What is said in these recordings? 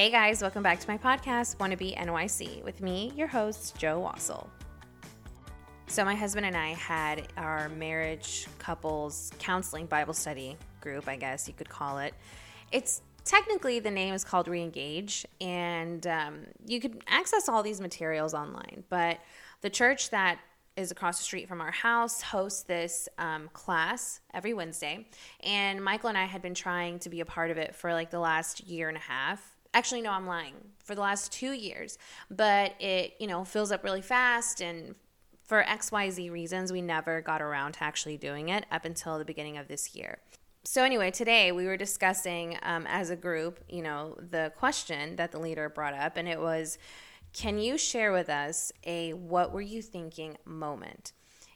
Hey guys, welcome back to my podcast, Wannabe NYC, with me, your host, Jo Waszle. So, my husband and I had our marriage couples counseling Bible study group, I guess you could call it. It's technically the name is called Reengage, and um, you could access all these materials online. But the church that is across the street from our house hosts this um, class every Wednesday, and Michael and I had been trying to be a part of it for like the last year and a half actually no i'm lying. For the last two years. But it you know fills up really fast and for xyz reasons we never got around to actually doing it up until the beginning of this year. So anyway today we were discussing um, as a group you know the question that the leader brought up and it was can you share with us a what were you thinking moment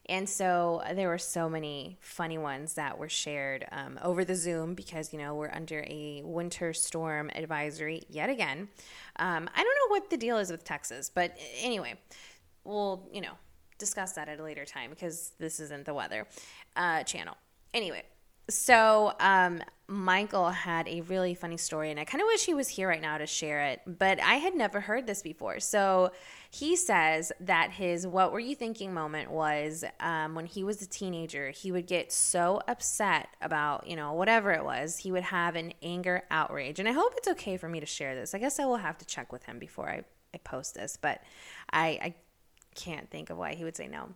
and so uh, there were so many funny ones that were shared um, over the Zoom because, you know, we're under a winter storm advisory yet again. Um, I don't know what the deal is with Texas, but anyway, we'll, you know, discuss that at a later time because this isn't the weather uh, channel. Anyway, so um, Michael had a really funny story, and I kind of wish he was here right now to share it, but I had never heard this before. So he says that his what were you thinking moment was um, when he was a teenager, he would get so upset about, you know, whatever it was, he would have an anger outrage. And I hope it's okay for me to share this. I guess I will have to check with him before I, I post this, but I, I can't think of why he would say no.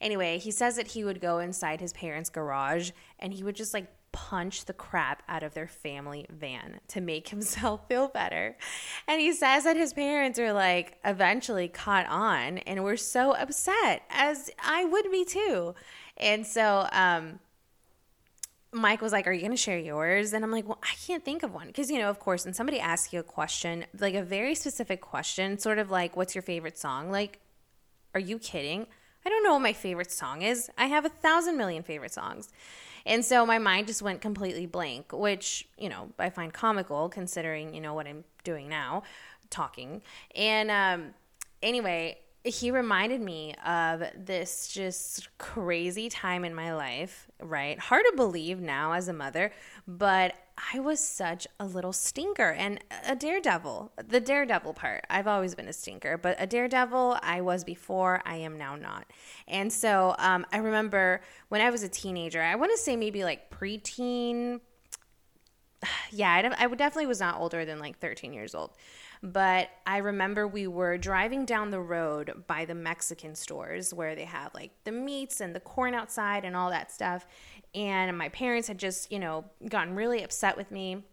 Anyway, he says that he would go inside his parents' garage and he would just like punch the crap out of their family van to make himself feel better. And he says that his parents are like eventually caught on and were so upset, as I would be too. And so, um, Mike was like, Are you going to share yours? And I'm like, Well, I can't think of one. Because, you know, of course, when somebody asks you a question, like a very specific question, sort of like, What's your favorite song? Like, are you kidding? I don't know what my favorite song is. I have a thousand million favorite songs. And so my mind just went completely blank, which, you know, I find comical considering, you know, what I'm doing now, talking. And um, anyway, he reminded me of this just crazy time in my life, right? Hard to believe now as a mother, but I was such a little stinker and a daredevil. The daredevil part, I've always been a stinker, but a daredevil I was before, I am now not. And so um, I remember when I was a teenager, I want to say maybe like preteen. Yeah, I, I definitely was not older than like 13 years old. But I remember we were driving down the road by the Mexican stores where they have like the meats and the corn outside and all that stuff. And my parents had just, you know, gotten really upset with me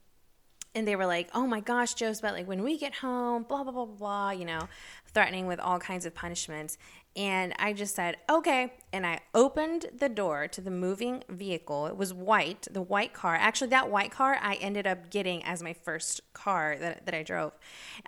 and they were like, "Oh my gosh, Joseph, like when we get home, blah blah blah blah," you know, threatening with all kinds of punishments. And I just said, "Okay," and I opened the door to the moving vehicle. It was white, the white car. Actually, that white car I ended up getting as my first car that that I drove.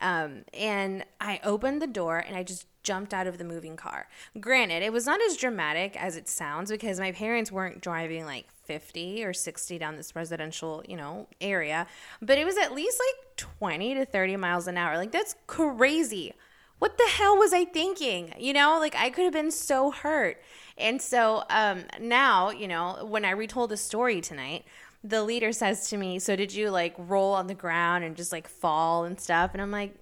Um, and I opened the door and I just jumped out of the moving car. Granted, it was not as dramatic as it sounds because my parents weren't driving like 50 or 60 down this residential, you know, area, but it was at least like 20 to 30 miles an hour. Like that's crazy. What the hell was I thinking? You know, like I could have been so hurt. And so um now, you know, when I retold the story tonight, the leader says to me, "So did you like roll on the ground and just like fall and stuff?" And I'm like,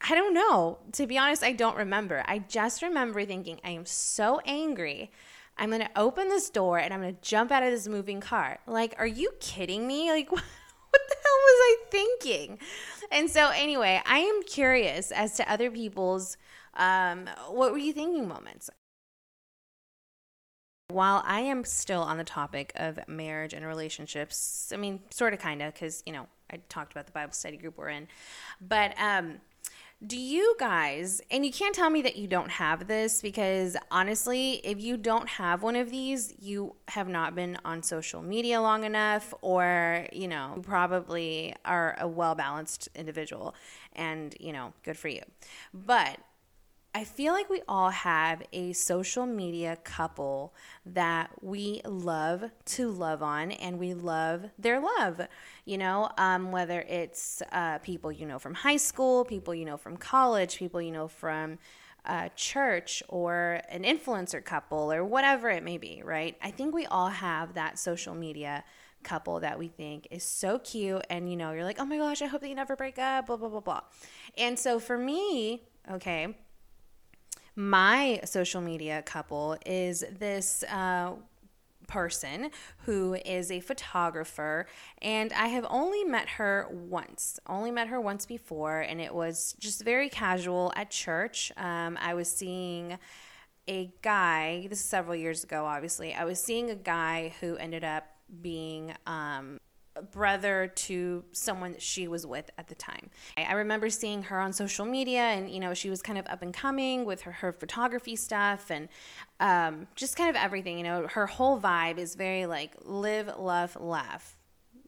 I don't know. To be honest, I don't remember. I just remember thinking, I am so angry. I'm going to open this door and I'm going to jump out of this moving car. Like, are you kidding me? Like, what, the hell was I thinking? And so, anyway, I am curious as to other people's um, what were you thinking moments. While I am still on the topic of marriage and relationships, I mean, sort of, kind of, because, you know, I talked about the Bible study group we're in, but um, do you guys, and you can't tell me that you don't have this because honestly, if you don't have one of these, you have not been on social media long enough, or, you know, you probably are a well balanced individual and, you know, good for you. But I feel like we all have a social media couple that we love to love on and we love their love. You know, um, whether it's uh, people you know from high school, people you know from college, people you know from uh, church, or an influencer couple, or whatever it may be, right? I think we all have that social media couple that we think is so cute. And, you know, you're like, oh my gosh, I hope that you never break up, blah, blah, blah, blah. And so for me, okay, my social media couple is this uh, person who is a photographer, and I have only met her once. Only met her once before, and it was just very casual at church. Um, I was seeing a guy, this is several years ago, obviously. I was seeing a guy who ended up being um, brother to someone that she was with at the time. I remember seeing her on social media and, you know, she was kind of up and coming with her, her photography stuff and um, just kind of everything. You know, her whole vibe is very like live, love, laugh.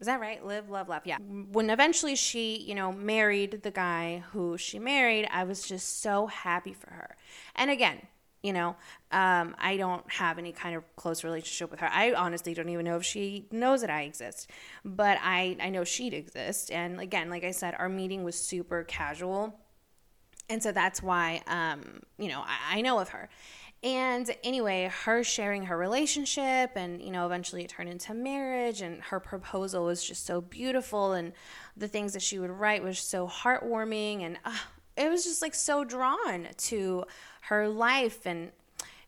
Is that right? Live, love, laugh. Yeah. When eventually she, you know, married the guy who she married, I was just so happy for her. And again, you know um, i don't have any kind of close relationship with her. I honestly don't even know if she knows that i exist but i i know she'd exist. And again like i said our meeting was super casual. And so that's why um, you know I, I know of her. And anyway, her sharing her relationship and, you know, eventually it turned into marriage and her proposal was just so beautiful and the things that she would write was so heartwarming and uh, it was just like so drawn to her life and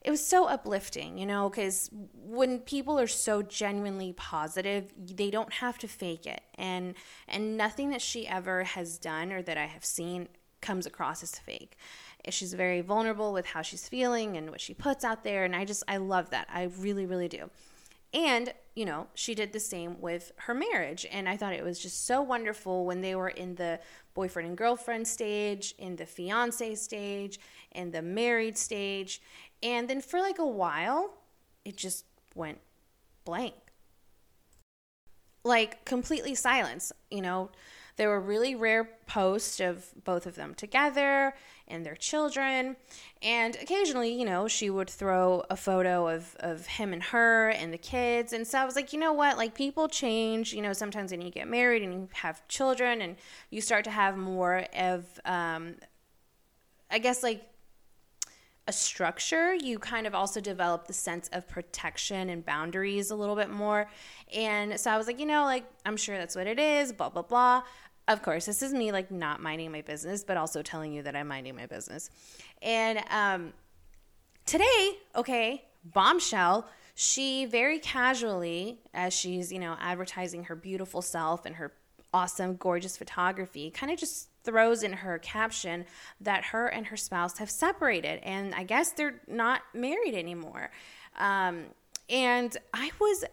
it was so uplifting, you know, because when people are so genuinely positive, they don't have to fake it, and and nothing that she ever has done or that I have seen comes across as fake. She's very vulnerable with how she's feeling and what she puts out there, and I just I love that. I really really do. And, you know, she did the same with her marriage. And I thought it was just so wonderful when they were in the boyfriend and girlfriend stage, in the fiance stage, in the married stage. And then for like a while, it just went blank. Like completely silence, you know. There were really rare posts of both of them together and their children. And occasionally, you know, she would throw a photo of, of him and her and the kids. And so I was like, you know what? Like, people change. You know, sometimes when you get married and you have children and you start to have more of, um, I guess, like, a structure, you kind of also develop the sense of protection and boundaries a little bit more. And so I was like, you know, like, I'm sure that's what it is, blah, blah, blah. Of course, this is me like not minding my business, but also telling you that I'm minding my business. And um, today, okay, bombshell, she very casually, as she's, you know, advertising her beautiful self and her awesome, gorgeous photography, kind of just throws in her caption that her and her spouse have separated and I guess they're not married anymore. Um, and I was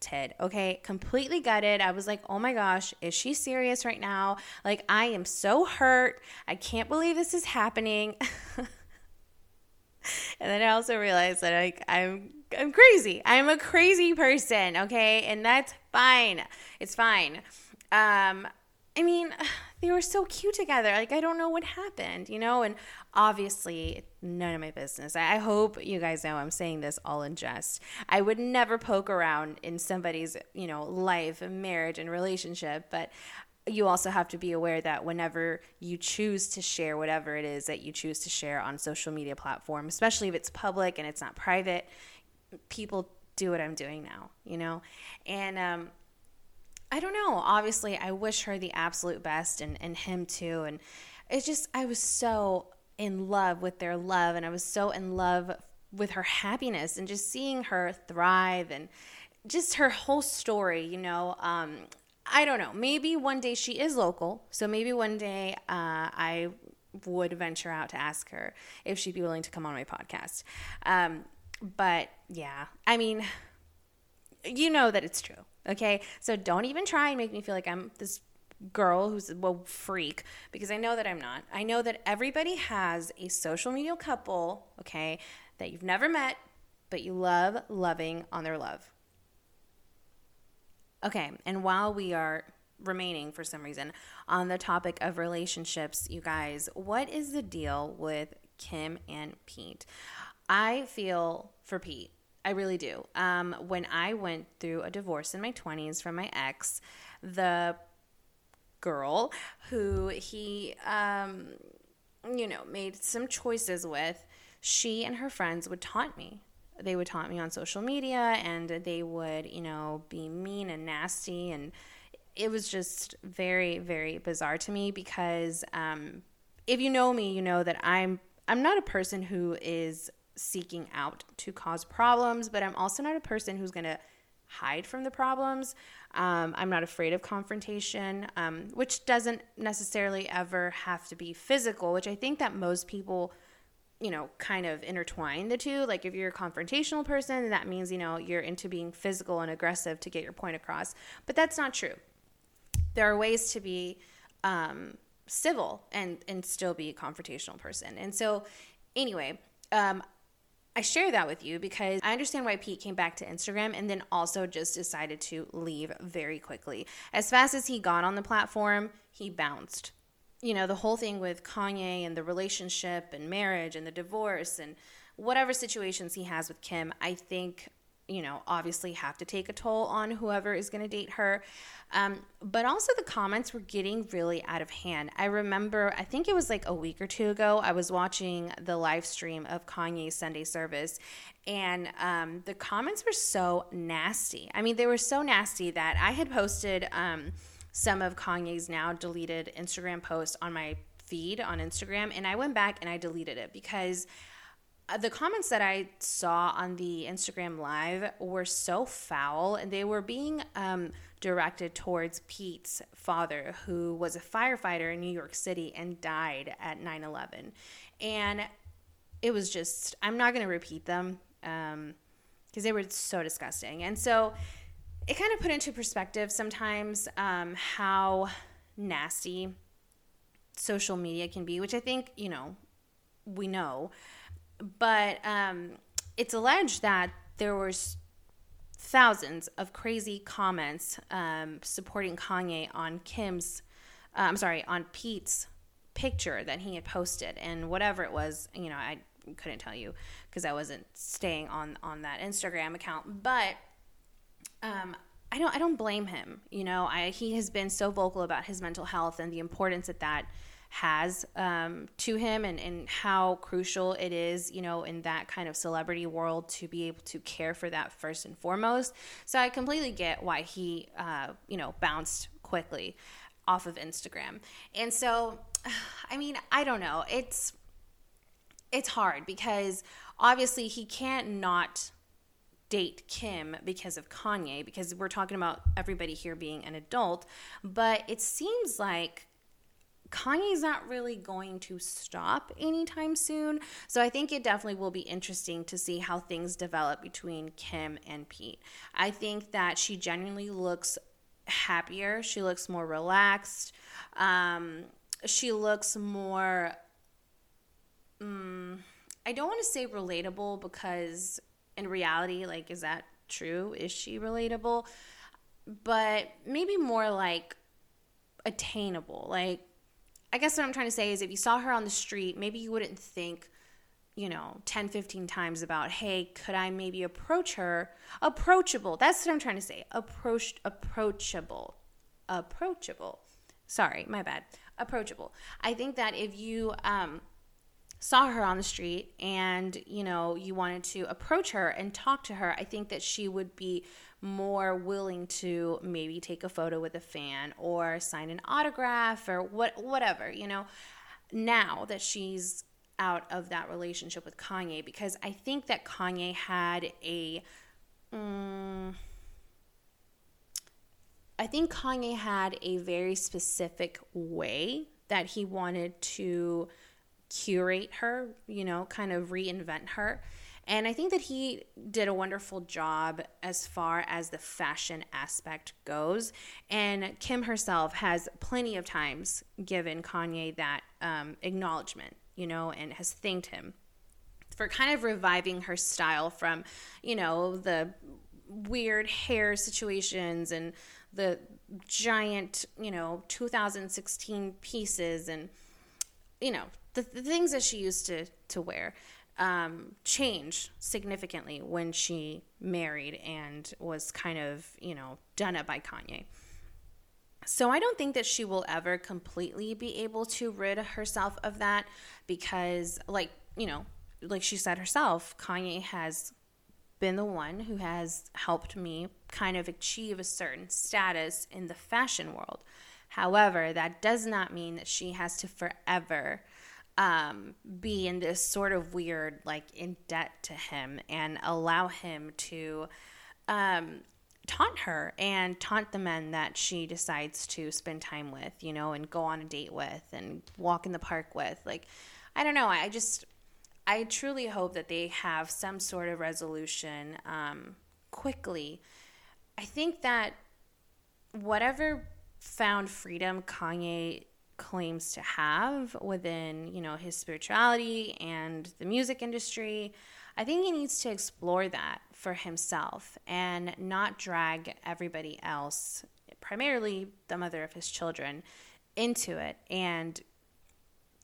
gutted, okay? Completely gutted. I was like, oh my gosh, is she serious right now? Like, I am so hurt. I can't believe this is happening. and then I also realized that like I'm I'm crazy. I'm a crazy person, okay? And that's fine. It's fine. Um I mean, they were so cute together. Like, I don't know what happened, you know? And obviously, none of my business. I hope you guys know I'm saying this all in jest. I would never poke around in somebody's, you know, life marriage and relationship, but you also have to be aware that whenever you choose to share whatever it is that you choose to share on social media platform, especially if it's public and it's not private, people do what I'm doing now, you know? And um, I don't know. Obviously, I wish her the absolute best and, and him too. And it's just, I was so in love with their love and I was so in love with her happiness and just seeing her thrive and just her whole story, you know. Um, I don't know. Maybe one day she is local. So maybe one day uh, I would venture out to ask her if she'd be willing to come on my podcast. Um, but yeah, I mean, you know that it's true. Okay. So don't even try and make me feel like I'm this girl who's a well, freak because I know that I'm not. I know that everybody has a social media couple, okay, that you've never met, but you love loving on their love. Okay. And while we are remaining for some reason on the topic of relationships, you guys, what is the deal with Kim and Pete? I feel for Pete I really do. Um, when I went through a divorce in my 20s from my ex, the girl who he, um, you know, made some choices with, she and her friends would taunt me. they would taunt me on social media and they would, you know, be mean and nasty. And it was just very, very bizarre to me because um, if you know me, you know that I'm I'm not a person who is seeking out to cause problems, but I'm also not a person who's going to hide from the problems. Um, I'm not afraid of confrontation, um, which doesn't necessarily ever have to be physical, which I think that most people you know, kind of intertwine the two. Like if you're a confrontational person, that means, you know, you're into being physical and aggressive to get your point across. But that's not true. There are ways to be um, civil and and still be a confrontational person. And so, anyway, um, I share that with you because I understand why Pete came back to Instagram and then also just decided to leave very quickly. As fast as he got on the platform, he bounced you know, the whole thing with Kanye and the relationship and marriage and the divorce and whatever situations he has with Kim, I think, you know, obviously have to take a toll on whoever is going to date her. Um, but also, the comments were getting really out of hand. I remember, I think it was like a week or two ago, I was watching the live stream of Kanye's Sunday service, and um, the comments were so nasty. I mean, they were so nasty that I had posted. Um, some of Kanye's now deleted Instagram posts on my feed on Instagram, and I went back and I deleted it because the comments that I saw on the Instagram live were so foul, and they were being um, directed towards Pete's father, who was a firefighter in New York City and died at 9 11. And it was just, I'm not going to repeat them because um, they were so disgusting. And so, it kind of put into perspective sometimes um, how nasty social media can be, which I think, you know, we know. But um, it's alleged that there was thousands of crazy comments um, supporting Kanye on Kim's, uh, I'm sorry, on Pete's picture that he had posted and whatever it was, you know, I couldn't tell you because I wasn't staying on on that Instagram account, but um, I don't I don't blame him. You know, I, he has been so vocal about his mental health and the importance that that has um, to him and, and how crucial it is, you know, in that kind of celebrity world to be able to care for that first and foremost. So I completely get why he, uh, you know, bounced quickly off of Instagram. And so, I mean, I don't know. It's it's hard because obviously he can't not date Kim because of Kanye, because we're talking about everybody here being an adult. But it seems like Kanye's not really going to stop anytime soon. So I think it definitely will be interesting to see how things develop between Kim and Pete. I think that she genuinely looks happier, she looks more relaxed, um, she looks more. Um, I don't want to say relatable because in reality, like, is that true? Is she relatable? But maybe more like attainable. Like, I guess what I'm trying to say is if you saw her on the street, maybe you wouldn't think, you know, 10, 15 times about, hey, could I maybe approach her? Approachable. That's what I'm trying to say. Approached, approachable. Approachable. Sorry, my bad. Approachable. I think that if you, um, saw her on the street and you know you wanted to approach her and talk to her i think that she would be more willing to maybe take a photo with a fan or sign an autograph or what whatever you know now that she's out of that relationship with Kanye because I think that Kanye had a um, I think Kanye had a very specific way that he wanted to curate her, you know, kind of reinvent her. And I think that he did a wonderful job as far as the fashion aspect goes. And Kim herself has plenty of times given Kanye that um, acknowledgement, you know, and has thanked him for kind of reviving her style from, you know, the weird hair situations and the giant, you know, 2016 pieces and, you know, the, the things that she used to to wear um, changed significantly when she married and was kind of you know done up by Kanye. So I don't think that she will ever completely be able to rid herself of that because, like you know, like she said herself, Kanye has been the one who has helped me kind of achieve a certain status in the fashion world. However, that does not mean that she has to forever um, be in this sort of weird, like in debt to him and allow him to um, taunt her and taunt the men that she decides to spend time with, you know, and go on a date with and walk in the park with. Like, I don't know. I just, I truly hope that they have some sort of resolution um, quickly. I think that whatever found freedom Kanye claims to have within, you know, his spirituality and the music industry, I think he needs to explore that for himself and not drag everybody else, primarily the mother of his children, into it and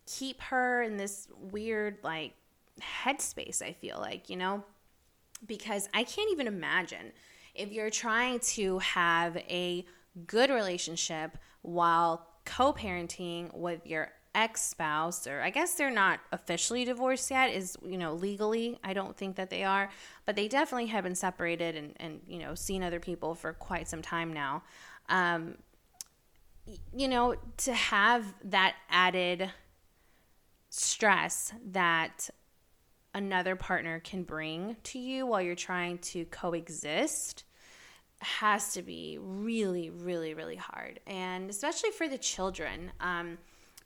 keep her in this weird like headspace, I feel like, you know, because I can't even imagine if you're trying to have a good relationship while co parenting with your ex spouse, or I guess they're not officially divorced yet, is, you know, legally, I don't think that they are, but they definitely have been separated and, and you know, seen other people for quite some time now. Um, you know, to have that added stress that another partner can bring to you while you're trying to coexist has to be really, really, really hard. And especially for the children, um,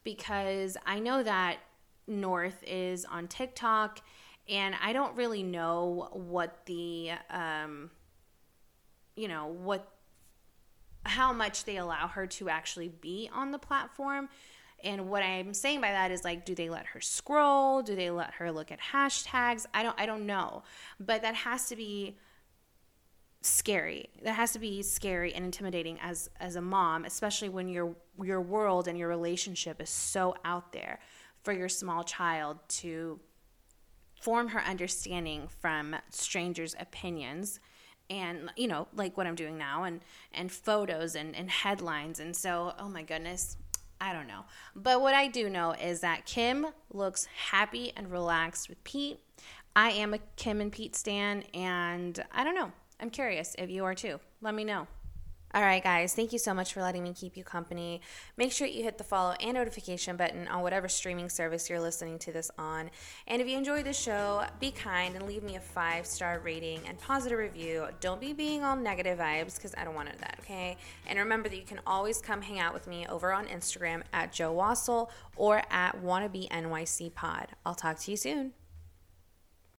because I know that North is on TikTok, and I don't really know what the, um, you know, what, how much they allow her to actually be on the platform. And what I'm saying by that is like, do they let her scroll? Do they let her look at hashtags? I don't, I don't know. But that has to be scary. That has to be scary and intimidating as as a mom, especially when your your world and your relationship is so out there for your small child to form her understanding from strangers' opinions and you know like what i'm doing now and and photos and, and headlines and so oh my goodness I don't know. But what I do know is that Kim looks happy and relaxed with Pete. I am a Kim and Pete stan, and I don't know. I'm curious if you are too. Let me know. All right, guys, thank you so much for letting me keep you company. Make sure you hit the follow and notification button on whatever streaming service you're listening to this on. And if you enjoy the show, be kind and leave me a five star rating and positive review. Don't be being all negative vibes because I don't want that, okay? And remember that you can always come hang out with me over on Instagram at Jo Waszle or at Wannabe NYC Pod. I'll talk to you soon.